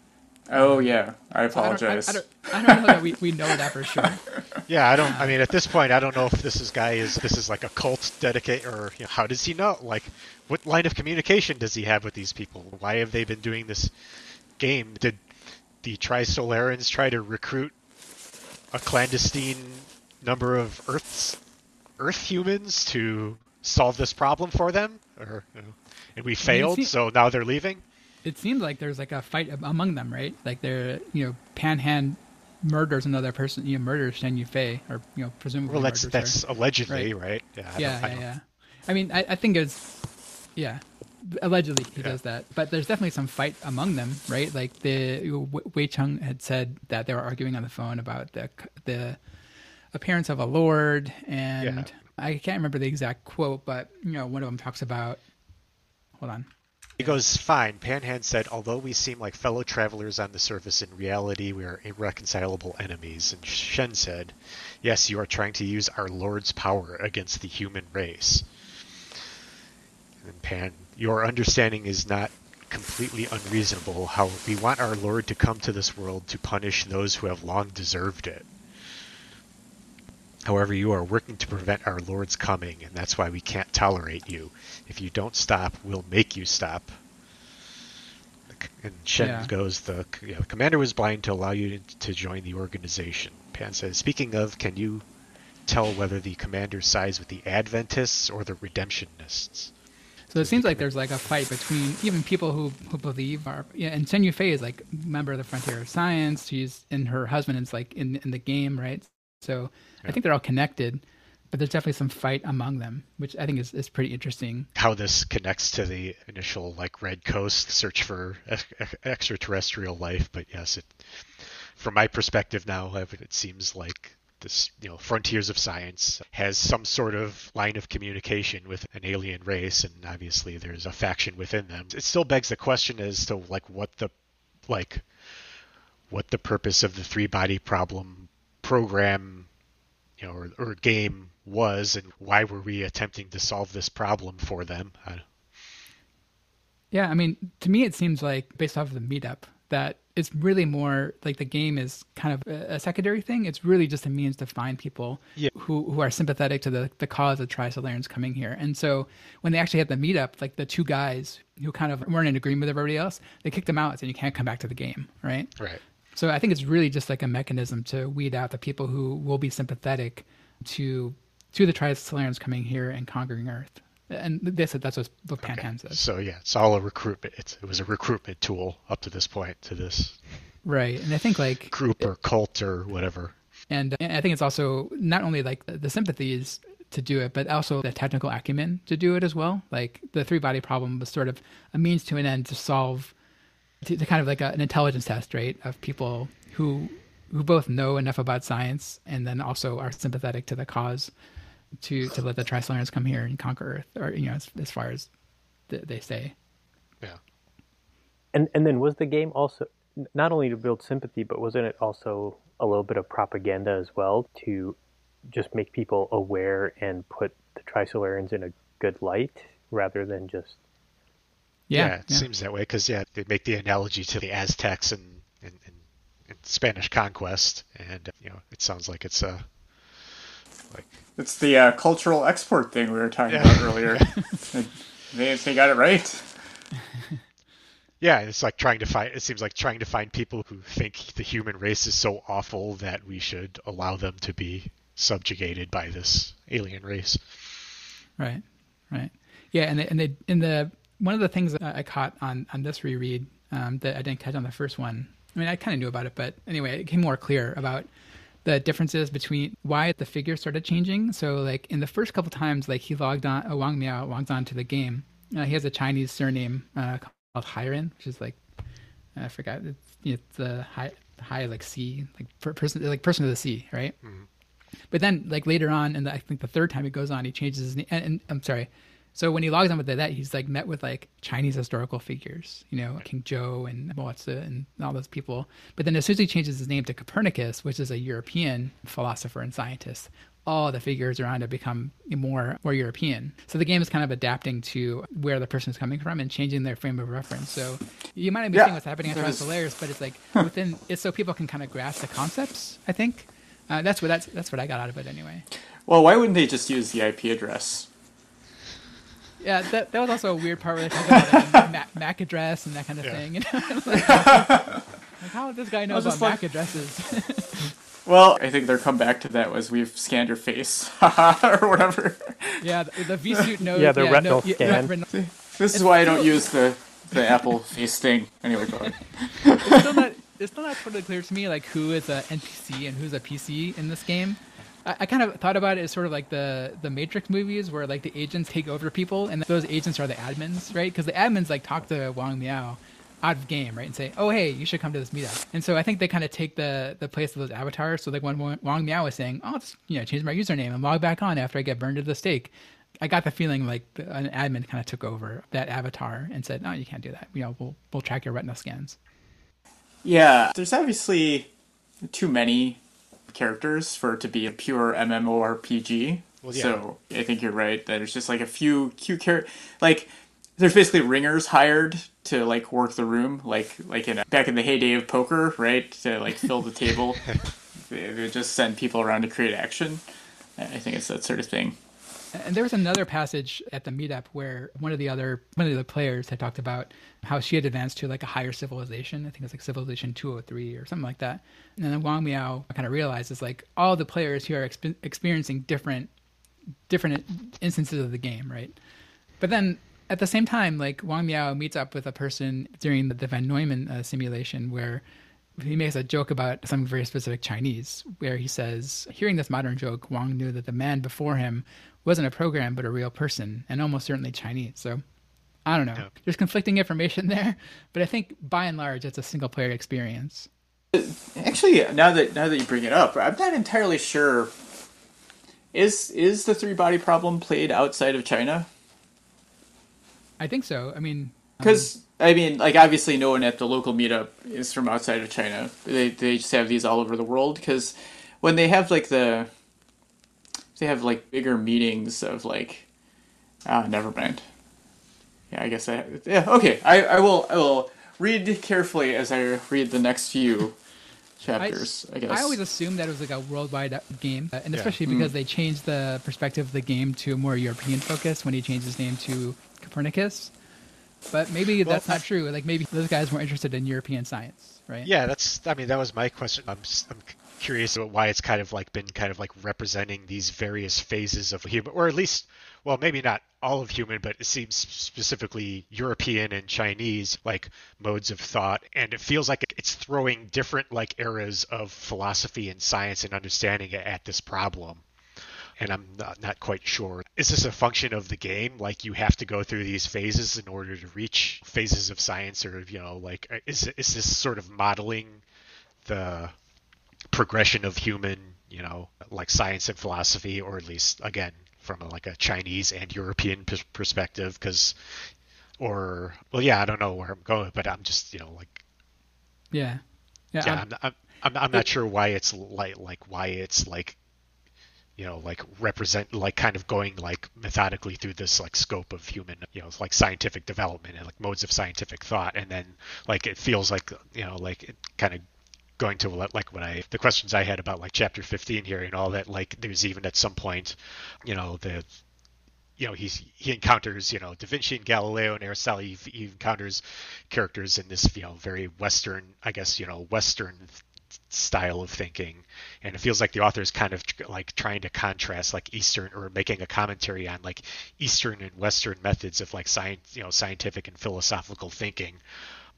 Oh yeah, I So I don't, I, I, apologize. don't, I don't know that we, we know that for sure. yeah, I don't. I mean, at this point, I don't know if this is guy is this is like a cult dedicate or you know, how does he know? Like, what line of communication does he have with these people? Why have they been doing this game? Did the Trisolarans try to recruit a clandestine number of Earth's Earth humans to solve this problem for them, or you know, and we failed, so now they're leaving? It seems like there's like a fight among them, right? Like, they're, you know, Panhan murders another person, you know, murders Shen Yufei, or, you know, presumably Well, that's murders her. that's allegedly, right? Yeah, I yeah, I yeah, don't- yeah. I mean, I, I think it's yeah. Allegedly, he Yeah. does that, but there's definitely some fight among them, right? Like the Wei Chung had said that they were arguing on the phone about the the appearance of a lord, and Yeah. I can't remember the exact quote, but you know, one of them talks about. Hold on. He goes, Fine. Panhan said, Although we seem like fellow travelers on the surface, in reality we are irreconcilable enemies. And Shen said, Yes, you are trying to use our Lord's power against the human race. And then Pan, your understanding is not completely unreasonable. How we want our Lord to come to this world to punish those who have long deserved it. However, you are working to prevent our Lord's coming, and that's why we can't tolerate you. If you don't stop, we'll make you stop. And Shen Yeah. goes, the you know, commander was blind to allow you to, to join the organization. Pan says, speaking of, can you tell whether the commander sides with the Adventists or the Redemptionists? So it seems like there's like a fight between even people who, who believe are yeah, and Shen Yufei is like member of the Frontier of Science. She's and her husband is like in in the game, right? So I think they're all connected, but there's definitely some fight among them, which I think is, is pretty interesting. How this connects to the initial like Red Coast search for ex- ex- extraterrestrial life, but yes, it from my perspective now, it seems like this, you know, frontiers of science has some sort of line of communication with an alien race, and obviously there's a faction within them. It still begs the question as to like what the, like, what the purpose of the three body problem program, you know, or, or game was, and why were we attempting to solve this problem for them? I, Yeah, I mean, to me, it seems like based off of the meetup that it's really more like the game is kind of a, secondary thing. It's really just a means to find people Yeah. who, who are sympathetic to the, the cause of Trisolarans coming here. And so when they actually had the meetup, like the two guys who kind of weren't in agreement with everybody else, they kicked them out and said, you can't come back to the game, right? right. So I think it's really just like a mechanism to weed out the people who will be sympathetic to to the Trisolarans coming here and conquering Earth. And they said that's what, the what Panhan says. So yeah, it's all a recruitment. It's, it was a recruitment tool up to this point to this Right. And I think like group or cult or whatever. and, and I think it's also not only like the, the sympathies to do it, but also the technical acumen to do it as well. Like the three body problem was sort of a means to an end to solve to, to kind of like a, an intelligence test, right? Of people who who both know enough about science and then also are sympathetic to the cause to to let the Trisolarans come here and conquer Earth, or you know, as, as far as th- they say. Yeah. And and then was the game also not only to build sympathy, but wasn't it also a little bit of propaganda as well to just make people aware and put the Trisolarans in a good light rather than just Yeah, it seems that way because yeah, they make the analogy to the Aztecs and in, in, in Spanish conquest, and uh, you know, it sounds like it's uh, like It's the uh, cultural export thing we were talking Yeah. about earlier. they, they got it right. yeah, it's like trying to find. It seems like trying to find people who think the human race is so awful that we should allow them to be subjugated by this alien race. Right, right. Yeah, and they, and they in the one of the things that I caught on on this reread um, that I didn't catch on the first one. I mean, I kind of knew about it, but anyway, it became more clear about the differences between why the figure started changing. So, like in the first couple times, like he logged on, uh, Wang Miao logs on to the game. Uh, he has a Chinese surname uh, called Hairen, which is like I forgot. It's, it's the high, high like sea, like per, person, like person of the sea, right? But then, like later on, and I think the third time he goes on, he changes his name. And, and I'm sorry. So when he logs on with that, he's like met with like Chinese historical figures, you know, King Joe and Mozi and all those people. But then as soon as he changes his name to Copernicus, which is a European philosopher and scientist, all the figures around it become more more European. So the game is kind of adapting to where the person is coming from and changing their frame of reference. So you might not be Yeah, seeing what's happening on there's- Trisolaris, but it's like within it's so people can kind of grasp the concepts. I think uh, that's what that's that's what I got out of it anyway. Well, why wouldn't they just use the IP address? Yeah, that, that was also a weird part where they talk about like, MAC, MAC address and that kind of Yeah. thing. You know? like, like, how would this guy know about like- MAC addresses? Well, I think their comeback to that was we've scanned your face, or whatever. yeah, the, the V suit knows. Yeah, the retinal no, yeah, scan. retinal- This is why I don't use the the Apple Face thing. Anyway, go ahead. it's still not it's still not totally clear to me like who is a NPC and who's a PC in this game. I, I kind of thought about it as sort of like the the Matrix movies where like the agents take over people and those agents are the admins, right? Because the admins like talk to Wang Miao out of game, right? And say, oh, hey, you should come to this meetup. And so I think they kind of take the the place of those avatars. So like when Wang Miao was saying, oh, just you know change my username and log back on after I get burned to the stake. I got the feeling like an admin kind of took over that avatar and said, no, you can't do that. You know, we'll we'll track your retina scans. Yeah, there's obviously too many characters for it to be a pure MMORPG. Well, yeah. So I think you're right that it's just like a few cute characters. Like there's basically ringers hired to like work the room, like like in a, back in the heyday of poker, right? To like fill the table. they just send people around to create action. I think it's that sort of thing. And there was another passage at the meetup where one of the other one of the players had talked about how she had advanced to like a higher civilization. I think it's like civilization 203 or something like that. And then Wang Miao kind of realizes like all the players here are exp- experiencing different different instances of the game, right? But then at the same time, like Wang Miao meets up with a person during the, the Von Neumann uh, simulation where he makes a joke about something very specific Chinese, where he says, hearing this modern joke, Wang knew that the man before him wasn't a program but a real person, and almost certainly Chinese. So I don't know. Yeah. There's conflicting information there, but I think by and large it's a single player experience. Actually, now that now that you bring it up, I'm not entirely sure. Is is the three body problem played outside of China? I think so. I mean, because um, I mean, like obviously, no one at the local meetup is from outside of China. They they just have these all over the world. Because when they have like the they have like bigger meetings of like ah never mind yeah i guess i yeah okay i i will i will read carefully as i read the next few chapters i, I guess i always assumed that it was like a worldwide game uh, and especially yeah. because mm. they changed the perspective of the game to a more european focus when he changed his name to copernicus but maybe well, that's not true. Like maybe those guys were interested in european science right? Yeah that's i mean that was my question. I'm, I'm curious about why it's kind of like been kind of like representing these various phases of human, or at least, well, maybe not all of human, but it seems specifically European and Chinese like modes of thought, and it feels like it's throwing different like eras of philosophy and science and understanding at this problem and I'm not, not, quite sure. Is this a function of the game? Like you have to go through these phases in order to reach phases of science, or you know, like uh, is is this sort of modeling the progression of human, you know, like science and philosophy, or at least again from a, like a Chinese and European p- perspective, because, or well, yeah, I don't know where I'm going, but I'm just you know like, yeah, yeah, yeah I'm, I'm, I'm, I'm not sure why it's like like why it's like you know like represent like kind of going like methodically through this like scope of human you know like scientific development and like modes of scientific thought. And then like it feels like you know like it kind of going to like when I the questions I had about like chapter 15 here and all that like there's even at some point you know the you know he's he encounters you know Da Vinci and Galileo and Aristotle. He, he encounters characters in this you know very Western I guess you know Western style of thinking. And it feels like the author is kind of like trying to contrast like eastern or making a commentary on like eastern and western methods of like science you know scientific and philosophical thinking.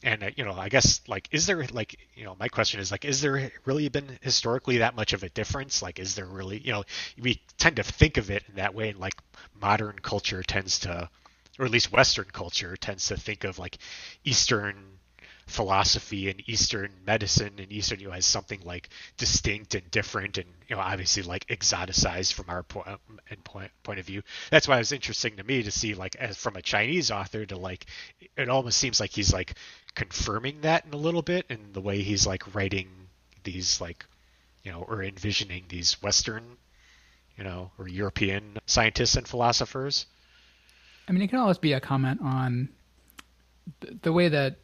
And uh, you know i guess like is there like you know my question is like is there really been historically that much of a difference? Like is there really you know we tend to think of it in that way and like modern culture tends to or at least western culture tends to think of like eastern philosophy and Eastern medicine and Eastern you know, as something like distinct and different and you know obviously like exoticized from our point um, point point of view. That's why it was interesting to me to see like as from a Chinese author to like it almost seems like he's like confirming that in a little bit in the way he's like writing these like you know or envisioning these Western you know or European scientists and philosophers. I mean, it can always be a comment on the way that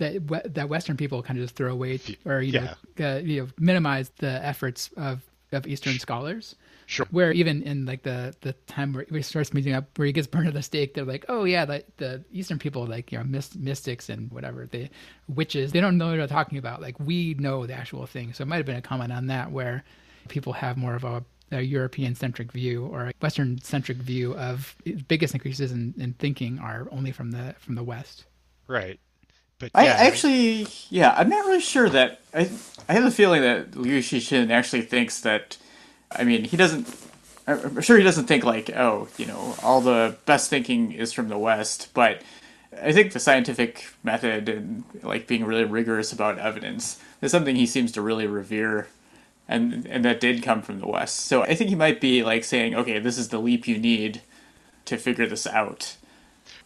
that that Western people kind of just throw away or you yeah. know uh, you know minimize the efforts of of Eastern scholars. Sure. Where even in like the the time where he starts meeting up, where he gets burned at the stake, they're like, oh yeah, the, the Eastern people like you know myst- mystics and whatever the witches, they don't know what they're talking about. Like we know the actual thing. So it might have been a comment on that where people have more of a, a European centric view or a Western centric view of biggest increases in, in thinking are only from the from the West. Right. But yeah, I actually, yeah, I'm not really sure that. I I have a feeling that Liu Cixin actually thinks that. I mean, he doesn't. I'm sure he doesn't think like, oh, you know, all the best thinking is from the West, but I think the scientific method and like being really rigorous about evidence is something he seems to really revere and and that did come from the West. So I think he might be like saying, okay, this is the leap you need to figure this out.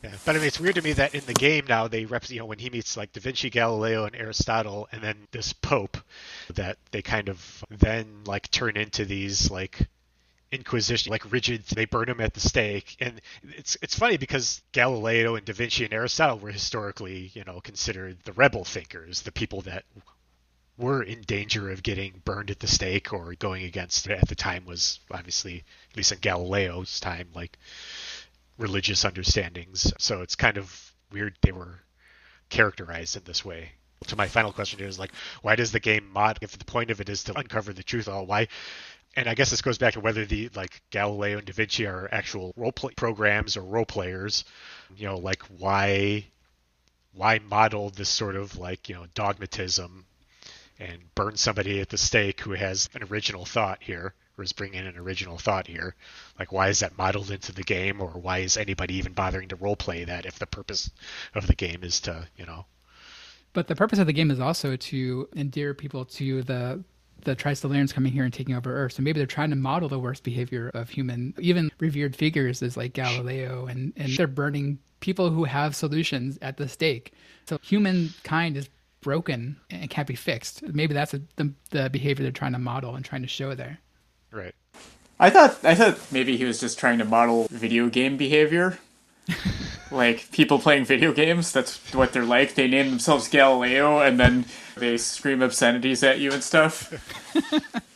Yeah, but I mean, it's weird to me that in the game now they rep, you know, when he meets like Da Vinci, Galileo, and Aristotle, and then this Pope, that they kind of then like turn into these like Inquisition, like rigid. They burn him at the stake, and it's it's funny because Galileo and Da Vinci and Aristotle were historically, you know, considered the rebel thinkers, the people that were in danger of getting burned at the stake or going against at the time was obviously at least in Galileo's time like religious understandings. So it's kind of weird they were characterized in this way. To my final question is like, why does the game mod if the point of it is to uncover the truth all why and I guess this goes back to whether the like Galileo and Da Vinci are actual role play programs or role players. You know, like why why model this sort of like you know dogmatism and burn somebody at the stake who has an original thought here or is bringing in an original thought here like why is that modeled into the game or why is anybody even bothering to roleplay that if the purpose of the game is to you know but the purpose of the game is also to endear people to the the Tristellarians coming here and taking over Earth. So maybe they're trying to model the worst behavior of human, even revered figures as like Galileo, and, and they're burning people who have solutions at the stake. So humankind is broken and can't be fixed. Maybe that's a, the, the behavior they're trying to model and trying to show there. Right. I thought I thought maybe he was just trying to model video game behavior. like people playing video games, that's what they're like. They name themselves Galileo and then they scream obscenities at you and stuff.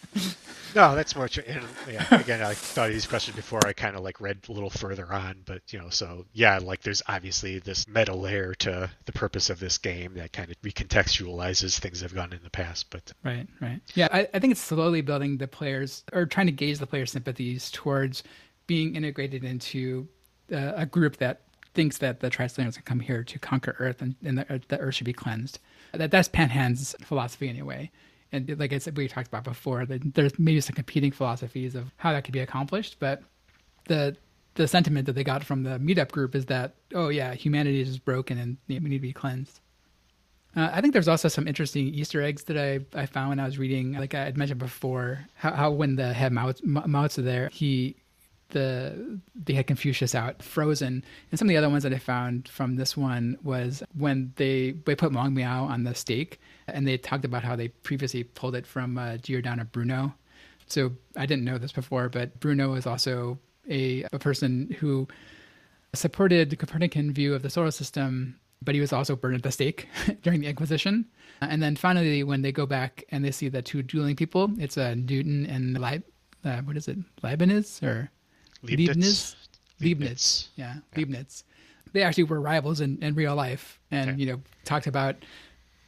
No, that's more true. And yeah, again, I thought of these questions before. I kind of like read a little further on, but you know, so yeah, like there's obviously this meta layer to the purpose of this game that kind of recontextualizes things that have gone in the past. But right, right, yeah, I, I think it's slowly building the players or trying to gauge the players' sympathies towards being integrated into uh, a group that thinks that the Tristellarians can come here to conquer Earth and, and the, the Earth should be cleansed. That that's Panhan's philosophy anyway and like I said, we talked about before, there's maybe some competing philosophies of how that could be accomplished, but the the sentiment that they got from the meetup group is that oh yeah, humanity is broken and we need to be cleansed. Uh, I think there's also some interesting Easter eggs that I, I found when I was reading, like I had mentioned before, how, how when the head Mao, Mao there, he the they had Confucius out frozen, and some of the other ones that I found from this one was when they they put Wang Miao on the stake, and they talked about how they previously pulled it from uh, Giordano Bruno. So I didn't know this before, but Bruno is also a a person who supported the Copernican view of the solar system, but he was also burned at the stake during the Inquisition. And then finally, when they go back and they see the two dueling people, it's uh, Newton and Leib, uh, what is it, Leibniz or Leibniz. Leibniz. Leibniz. Yeah, Leibniz. They actually were rivals in, in real life, and okay. you know talked about.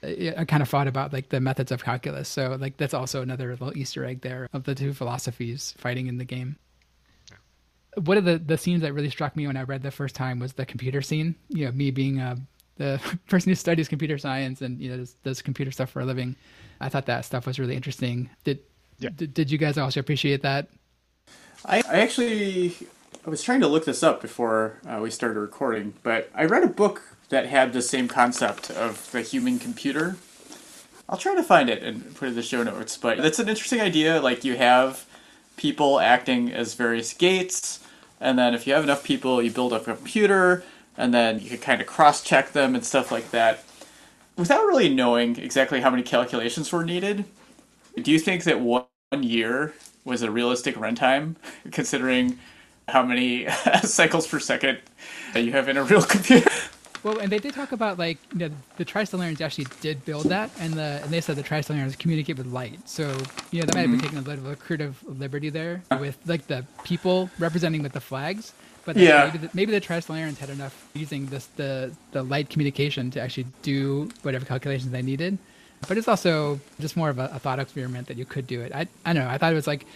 Uh, I kind of thought about like the methods of calculus, so like that's also another little Easter egg there of the two philosophies fighting in the game. Yeah. One of the the scenes that really struck me when I read the first time was the computer scene. You know, me being a the person who studies computer science and you know does, does computer stuff for a living. I thought that stuff was really interesting. Did yeah. did, did you guys also appreciate that? I, I actually I was trying to look this up before uh, we started recording, but I read a book that had the same concept of the human computer. I'll try to find it and put it in the show notes, but it's an interesting idea. Like you have people acting as various gates, and then if you have enough people, you build up a computer, and then you can kind of cross check them and stuff like that. Without really knowing exactly how many calculations were needed, do you think that one year was a realistic runtime, considering how many cycles per second that you have in a real computer. Well, and they did talk about like you know, the Tristellarians actually did build that, and the and they said the Tristellarians communicate with light. So you know that might have been mm-hmm. taking a little bit of a creative liberty there with like the people representing with the flags. But yeah. maybe the, maybe the Tristellarians had enough using this the the light communication to actually do whatever calculations they needed but it's also just more of a, a, thought experiment that you could do it. I I don't know. I thought it was like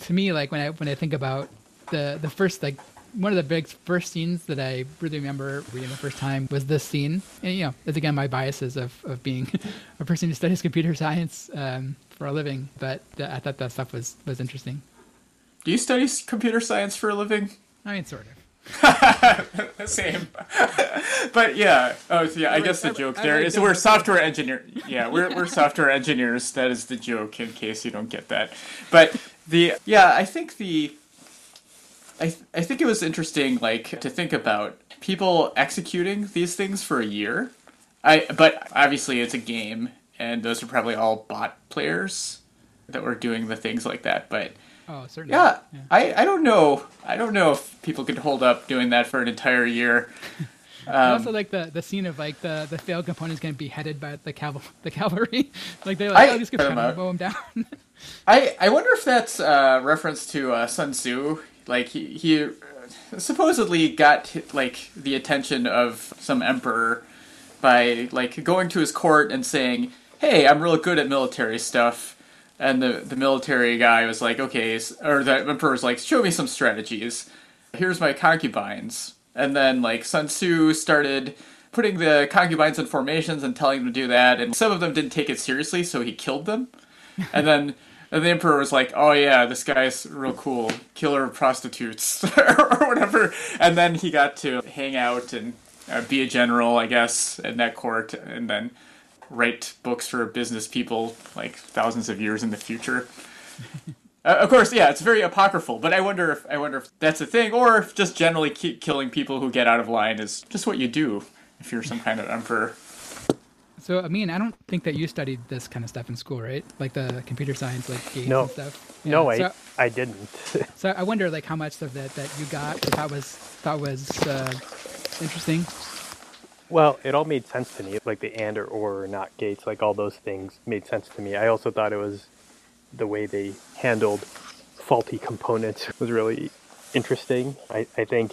to me like when I when I think about the the first like one of the big first scenes that I really remember reading the first time was this scene. And you know, it's again my biases of of being a person who studies computer science um, for a living, but I thought that stuff was was interesting. Do you study computer science for a living? I mean, sort of. Same. but yeah. Oh, yeah. I guess the joke I there like is we're software engineer. Yeah, we're we're software engineers. That is the joke. In case you don't get that. But the yeah, I think the. I th- I think it was interesting, like to think about people executing these things for a year. I but obviously it's a game, and those are probably all bot players that were doing the things like that. But Oh, certainly. yeah, I, I don't know. I don't know if people could hold up doing that for an entire year. Um, also like the, the scene of like the, the failed components getting beheaded by the caval- the cavalry. like they're like, I- oh, just gonna kind of mow them down. I I wonder if that's a reference to uh, Sun Tzu. Like he he uh, supposedly got like the attention of some emperor by like going to his court and saying, "Hey, I'm real good at military stuff." And the the military guy was like, "Okay," or the emperor was like, "Show me some strategies. Here's my concubines." And then like Sun Tzu started putting the concubines in formations and telling them to do that, and some of them didn't take it seriously, so he killed them. And then and the emperor was like, "Oh yeah, this guy's real cool, killer of prostitutes or whatever." And then he got to hang out and uh, be a general, I guess, in that court, and then write books for business people like thousands of years in the future. Uh, of course, yeah, it's very apocryphal, but I wonder if I wonder if that's a thing, or if just generally keep killing people who get out of line is just what you do if you're some kind of emperor. so I mean, I don't think that you studied this kind of stuff in school, right? Like the computer science, like games No. and stuff. No, I so, I didn't. so I wonder like how much of that that you got that thought was thought was uh, interesting. Well, it all made sense to me. Like the and or or not gates, like all those things made sense to me. I also thought it was the way they handled faulty components was really interesting. I, I think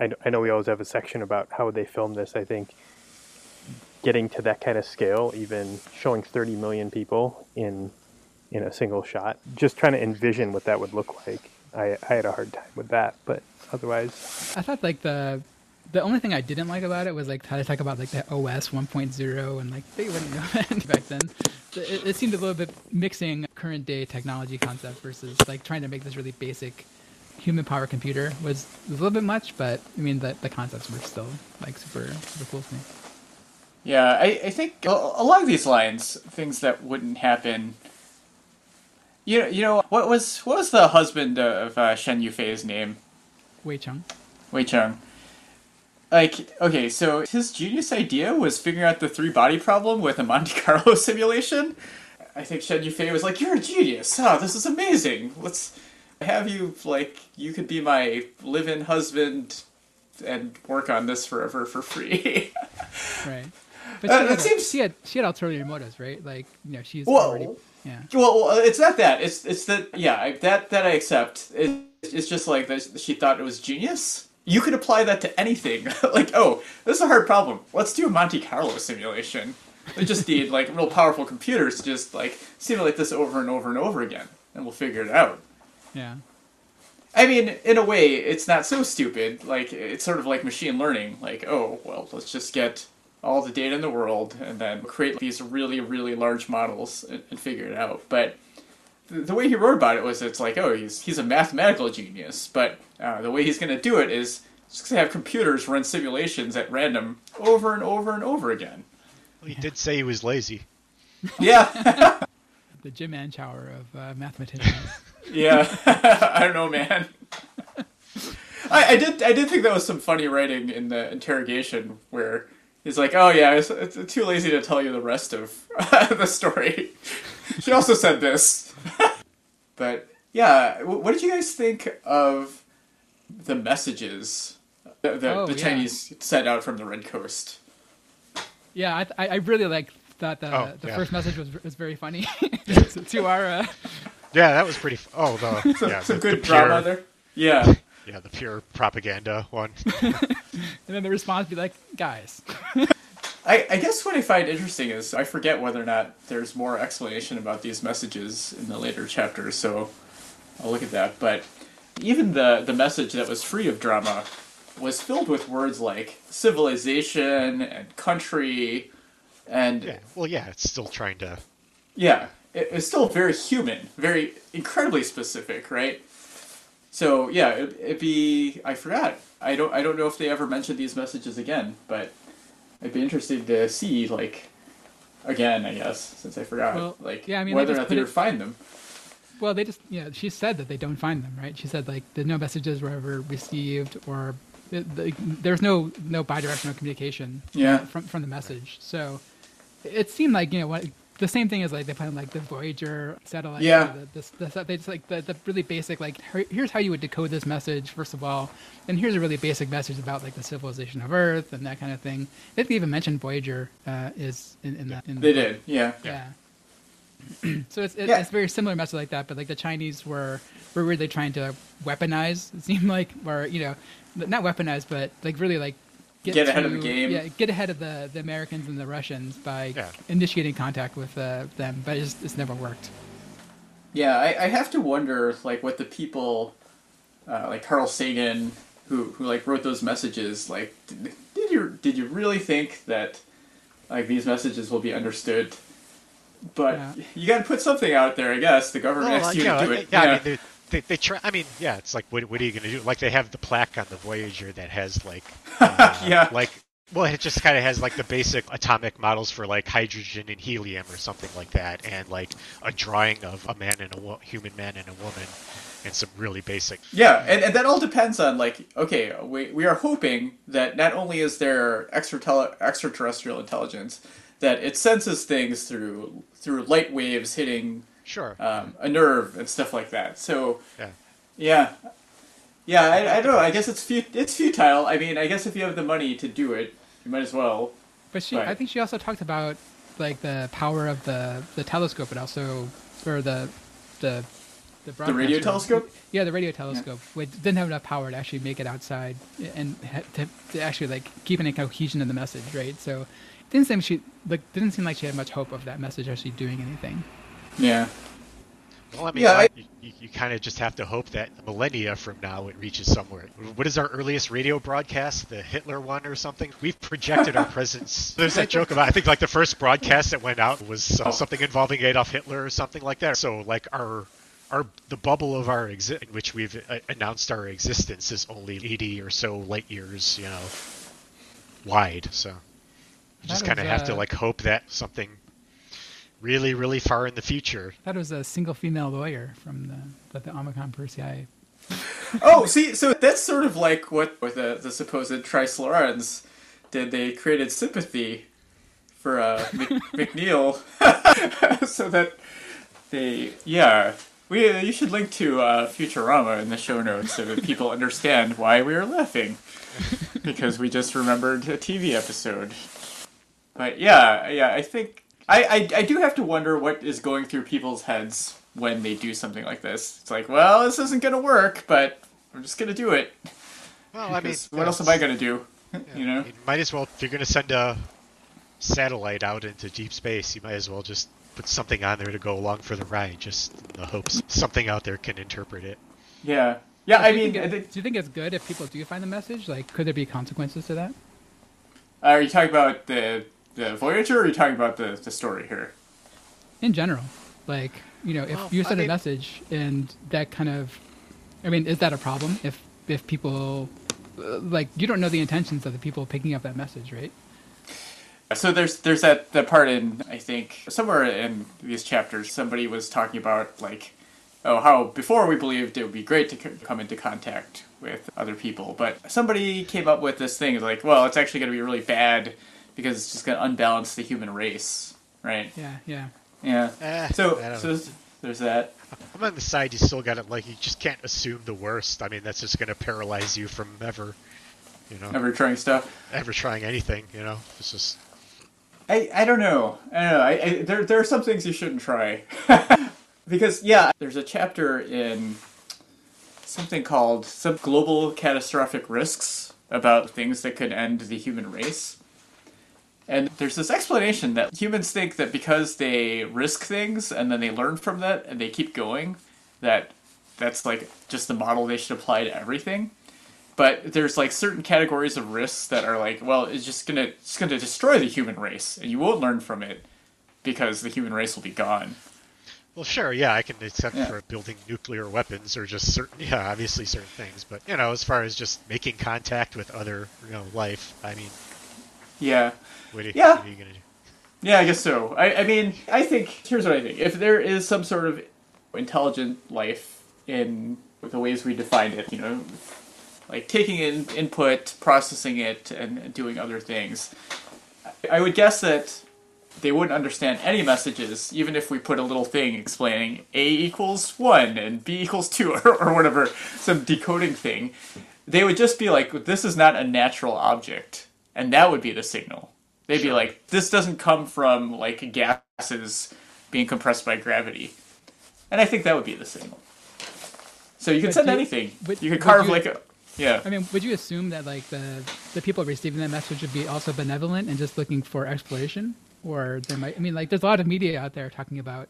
I, I know we always have a section about how they filmed this. I think getting to that kind of scale, even showing 30 million people in in a single shot, just trying to envision what that would look like. I, I had a hard time with that, but otherwise, I thought like the the only thing I didn't like about it was like how they talk about like the OS 1.0 and like they wouldn't know that back then. It, it seemed a little bit mixing current day technology concept versus like trying to make this really basic human power computer was, was a little bit much, but I mean the the concepts were still like super super cool to me. Yeah, I, I think along these lines, things that wouldn't happen. You know, you know what was what was the husband of uh, Shen Yufei's name? Wei Cheng. Wei Chung. Like, okay, so his genius idea was figuring out the three body problem with a Monte Carlo simulation. I think Shen Yufei was like, "You're a genius! Oh, this is amazing! Let's have you like you could be my live-in husband and work on this forever for free." Right. But Uh, she, that had, seems- she had she had ulterior motives, right? Like you know she's Whoa. already yeah. Well, well, it's not that. It's it's that yeah, that that I accept. It, it's just like that she thought it was genius. You could apply that to anything. like, oh, this is a hard problem. Let's do a Monte Carlo simulation. We just need like real powerful computers to just like simulate this over and over and over again, and we'll figure it out. Yeah. I mean, in a way, it's not so stupid. Like, it's sort of like machine learning. Like, oh, well, let's just get all the data in the world and then create these really, really large models and, and figure it out. But the, the way he wrote about it was it's like, oh, he's, he's a mathematical genius. But uh, the way he's going to do it is just going to have computers run simulations at random over and over and over again. Well, he did say he was lazy. Yeah. The Jim Anchower of uh, mathematicians. Yeah, I don't know, man. I, I did. I did think that was some funny writing in the interrogation where he's like, "Oh yeah, it's, it's too lazy to tell you the rest of the story." She also said this, but yeah, what did you guys think of the messages that the, Oh, the yeah. Chinese sent out from the Red Coast? Yeah, I, I I really like thought the Oh, the yeah. first message was was very funny to, to our uh, Yeah, that was pretty. F- oh, the yeah, Some the, good the pure, there. Yeah. Yeah, the pure propaganda one. and then the response be like, guys, I, I guess what I find interesting is I forget whether or not there's more explanation about these messages in the later chapters, so I'll look at that. But even the, the message that was free of drama was filled with words like civilization and country and Yeah. Well, yeah, it's still trying to. yeah, it, it's still very human, very incredibly specific, right? So yeah, it, it'd be. I forgot. I don't. I don't know if they ever mentioned these messages again, but I'd be interested to see like again. I guess since I forgot, Well, like yeah, I mean, whether or not they it- find them. Well, they just, yeah, she said that they don't find them, right? She said, like, the no messages were ever received or uh, the, the, there's no no bidirectional communication Yeah. from, from the message. So it seemed like, you know, what the same thing as like they found like the Voyager satellite. Yeah. The, the, the, they just like the, the really basic, like, here's how you would decode this message, first of all. And here's a really basic message about like the civilization of Earth and that kind of thing. They didn't even mention Voyager uh, is in, in that. In They the did. Yeah. yeah. so it's it, Yeah. it's very similar message like that, but like the Chinese were were really trying to weaponize. It seemed like, or you know, not weaponize, but like really like Get ahead of the game. Yeah, get ahead of the, the Americans and the Russians by Yeah. initiating contact with uh, them, but it's, it's never worked. Yeah, I, I have to wonder, like, what the people, uh, like Carl Sagan, who who like wrote those messages, like, did, did you did you really think that, like, these messages will be understood? But Yeah. you got to put something out there, I guess. The government Well, has you to know, do it. yeah, I mean, they, they, try. I mean, yeah, it's like, what, what are you going to do? Like, they have the plaque on the Voyager that has like, uh, Yeah. like, well, it just kind of has like the basic atomic models for like hydrogen and helium or something like that, and like a drawing of a man and a wo- human man and a woman, and some really basic. Yeah, and, and that all depends on like okay, we, we are hoping that not only is there extra extraterrestrial intelligence, that it senses things through through light waves hitting Sure. um, a nerve and stuff like that. So yeah. yeah, yeah, I, I don't know. I guess it's fu- it's futile. I mean, I guess if you have the money to do it, you might as well. But she, Right. I think she also talked about like the power of the the telescope, and also or the the the, The radio telescope. Yeah, the radio telescope. Which didn't have enough power to actually make it outside and ha- to, to actually like keep any cohesion in the message, right? So it didn't seem she like didn't seem like she had much hope of that message actually doing anything. Yeah. Well, I mean, Yeah, I- you, you, you kind of just have to hope that millennia from now it reaches somewhere. What is our earliest radio broadcast? The Hitler one or something? We've projected our presence. There's that joke about, I think, like the first broadcast that went out was uh, Oh. something involving Adolf Hitler or something like that. So, like, our. Our, the bubble of our exi- in which we've uh, announced our existence is only 80 or so light years, you know, wide. So you just kind of was, have to uh, like hope that something really, really far in the future That was a single female lawyer from the the, the Omicron Persei. Oh, see, so that's sort of like what with the the supposed Trisolarans did. They created sympathy for uh, Mc, McNeal, so that they yeah. We, you should link to uh, Futurama in the show notes so that people understand why we are laughing. because we just remembered a TV episode. But yeah, yeah, I think I, I I do have to wonder what is going through people's heads when they do something like this. It's like, well, this isn't gonna work, but I'm just gonna do it. Well, I mean, what else am I gonna do? you know? You might as well, if you're going to send a satellite out into deep space, you might as well just put something on there to go along for the ride, just in the hopes something out there can interpret it. Yeah, yeah. I do, mean, it- do you think it's good if people do find the message? Like, could there be consequences to that? are you talking about the the Voyager, or are you talking about the the story here? in general like you know if Well, you I send mean- a message and that kind of i mean is that a problem if if people like you don't know the intentions of the people picking up that message right So there's there's that that part in I think somewhere in these chapters somebody was talking about like oh how before we believed it would be great to c- come into contact with other people but somebody came up with this thing like well it's actually going to be really bad because it's just going to unbalance the human race right yeah yeah yeah Eh, so so there's, there's that I'm on the side, you still got it, like, you just can't assume the worst. I mean, that's just going to paralyze you from ever, you know, ever trying stuff ever trying anything, you know? It's just, I, I don't know. I don't know. I, I, there, there are some things you shouldn't try. because, yeah, there's a chapter in something called Some Global Catastrophic Risks about things that could end the human race. And there's this explanation that humans think that because they risk things and then they learn from that and they keep going, that that's like just the model they should apply to everything but there's like certain categories of risks that are like well it's just gonna it's gonna destroy the human race and you won't learn from it because the human race will be gone Well, sure, yeah, I can accept Yeah. for building nuclear weapons or just certain, yeah, obviously certain things. But you know, as far as just making contact with other, you know, life, I mean, Yeah. What are, Yeah. what are you gonna do? Yeah, I guess so. I, I mean, I think here's what I think: if there is some sort of intelligent life in the ways we define it, you know, like taking in input, processing it, and doing other things, I would guess that they wouldn't understand any messages, even if we put a little thing explaining A equals one and B equals two, or, or whatever, some decoding thing. They would just be like, "This is not a natural object," and that would be the signal. They'd be like, "This doesn't come from like gases being compressed by gravity," and I think that would be the signal. So you can But send you- anything. you could carve you- like a yeah. I mean, would you assume that like the the people receiving that message would be also benevolent and just looking for exploration, or they might? I mean, like there's a lot of media out there talking about,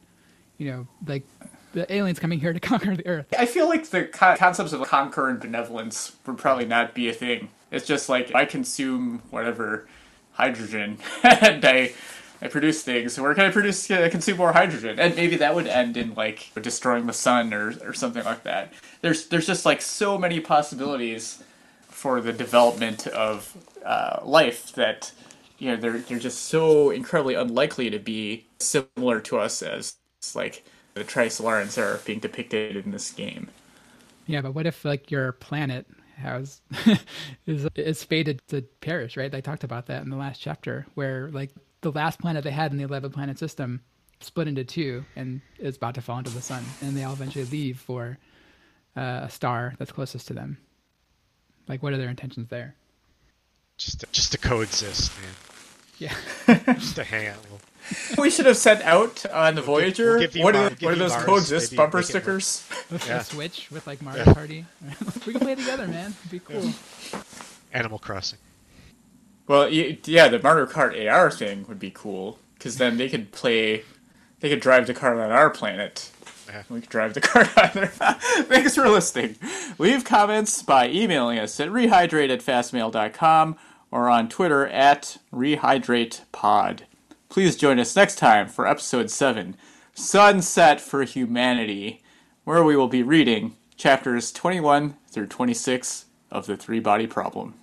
you know, like the aliens coming here to conquer the Earth. I feel like the co- concepts of conquer and benevolence would probably not be a thing. It's just like I consume whatever hydrogen and I I produce things. Where can I produce uh, consume more hydrogen? And maybe that would end in like destroying the sun or or something like that. There's there's just like so many possibilities for the development of uh, life that you know they're they're just so incredibly unlikely to be similar to us as like the Trisolarans are being depicted in this game. Yeah, but what if like your planet has is is fated to perish? Right? They talked about that in the last chapter, where like the last planet they had in the eleven planet system split into two and is about to fall into the sun, and they all eventually leave for uh, a star that's closest to them. Like, what are their intentions there? Just to, just to coexist, man. Yeah. Just to hang out. Well, We should have sent out on the Voyager. we'll give you what Mar- are, what are those Mars, coexist maybe bumper make it stickers? Yeah. a Switch with like Mario Party. we can play together, man. It'd be cool. Animal Crossing. Well, yeah, the Mario Kart AR thing would be cool because then they could play, they could drive the car on our planet. Yeah. We could drive the car on there. Thanks for listening. Leave comments by emailing us at rehydrate at fastmail.com or on Twitter at rehydratepod. Please join us next time for episode 7 Sunset for Humanity, where we will be reading chapters 21 through 26 of The Three Body Problem.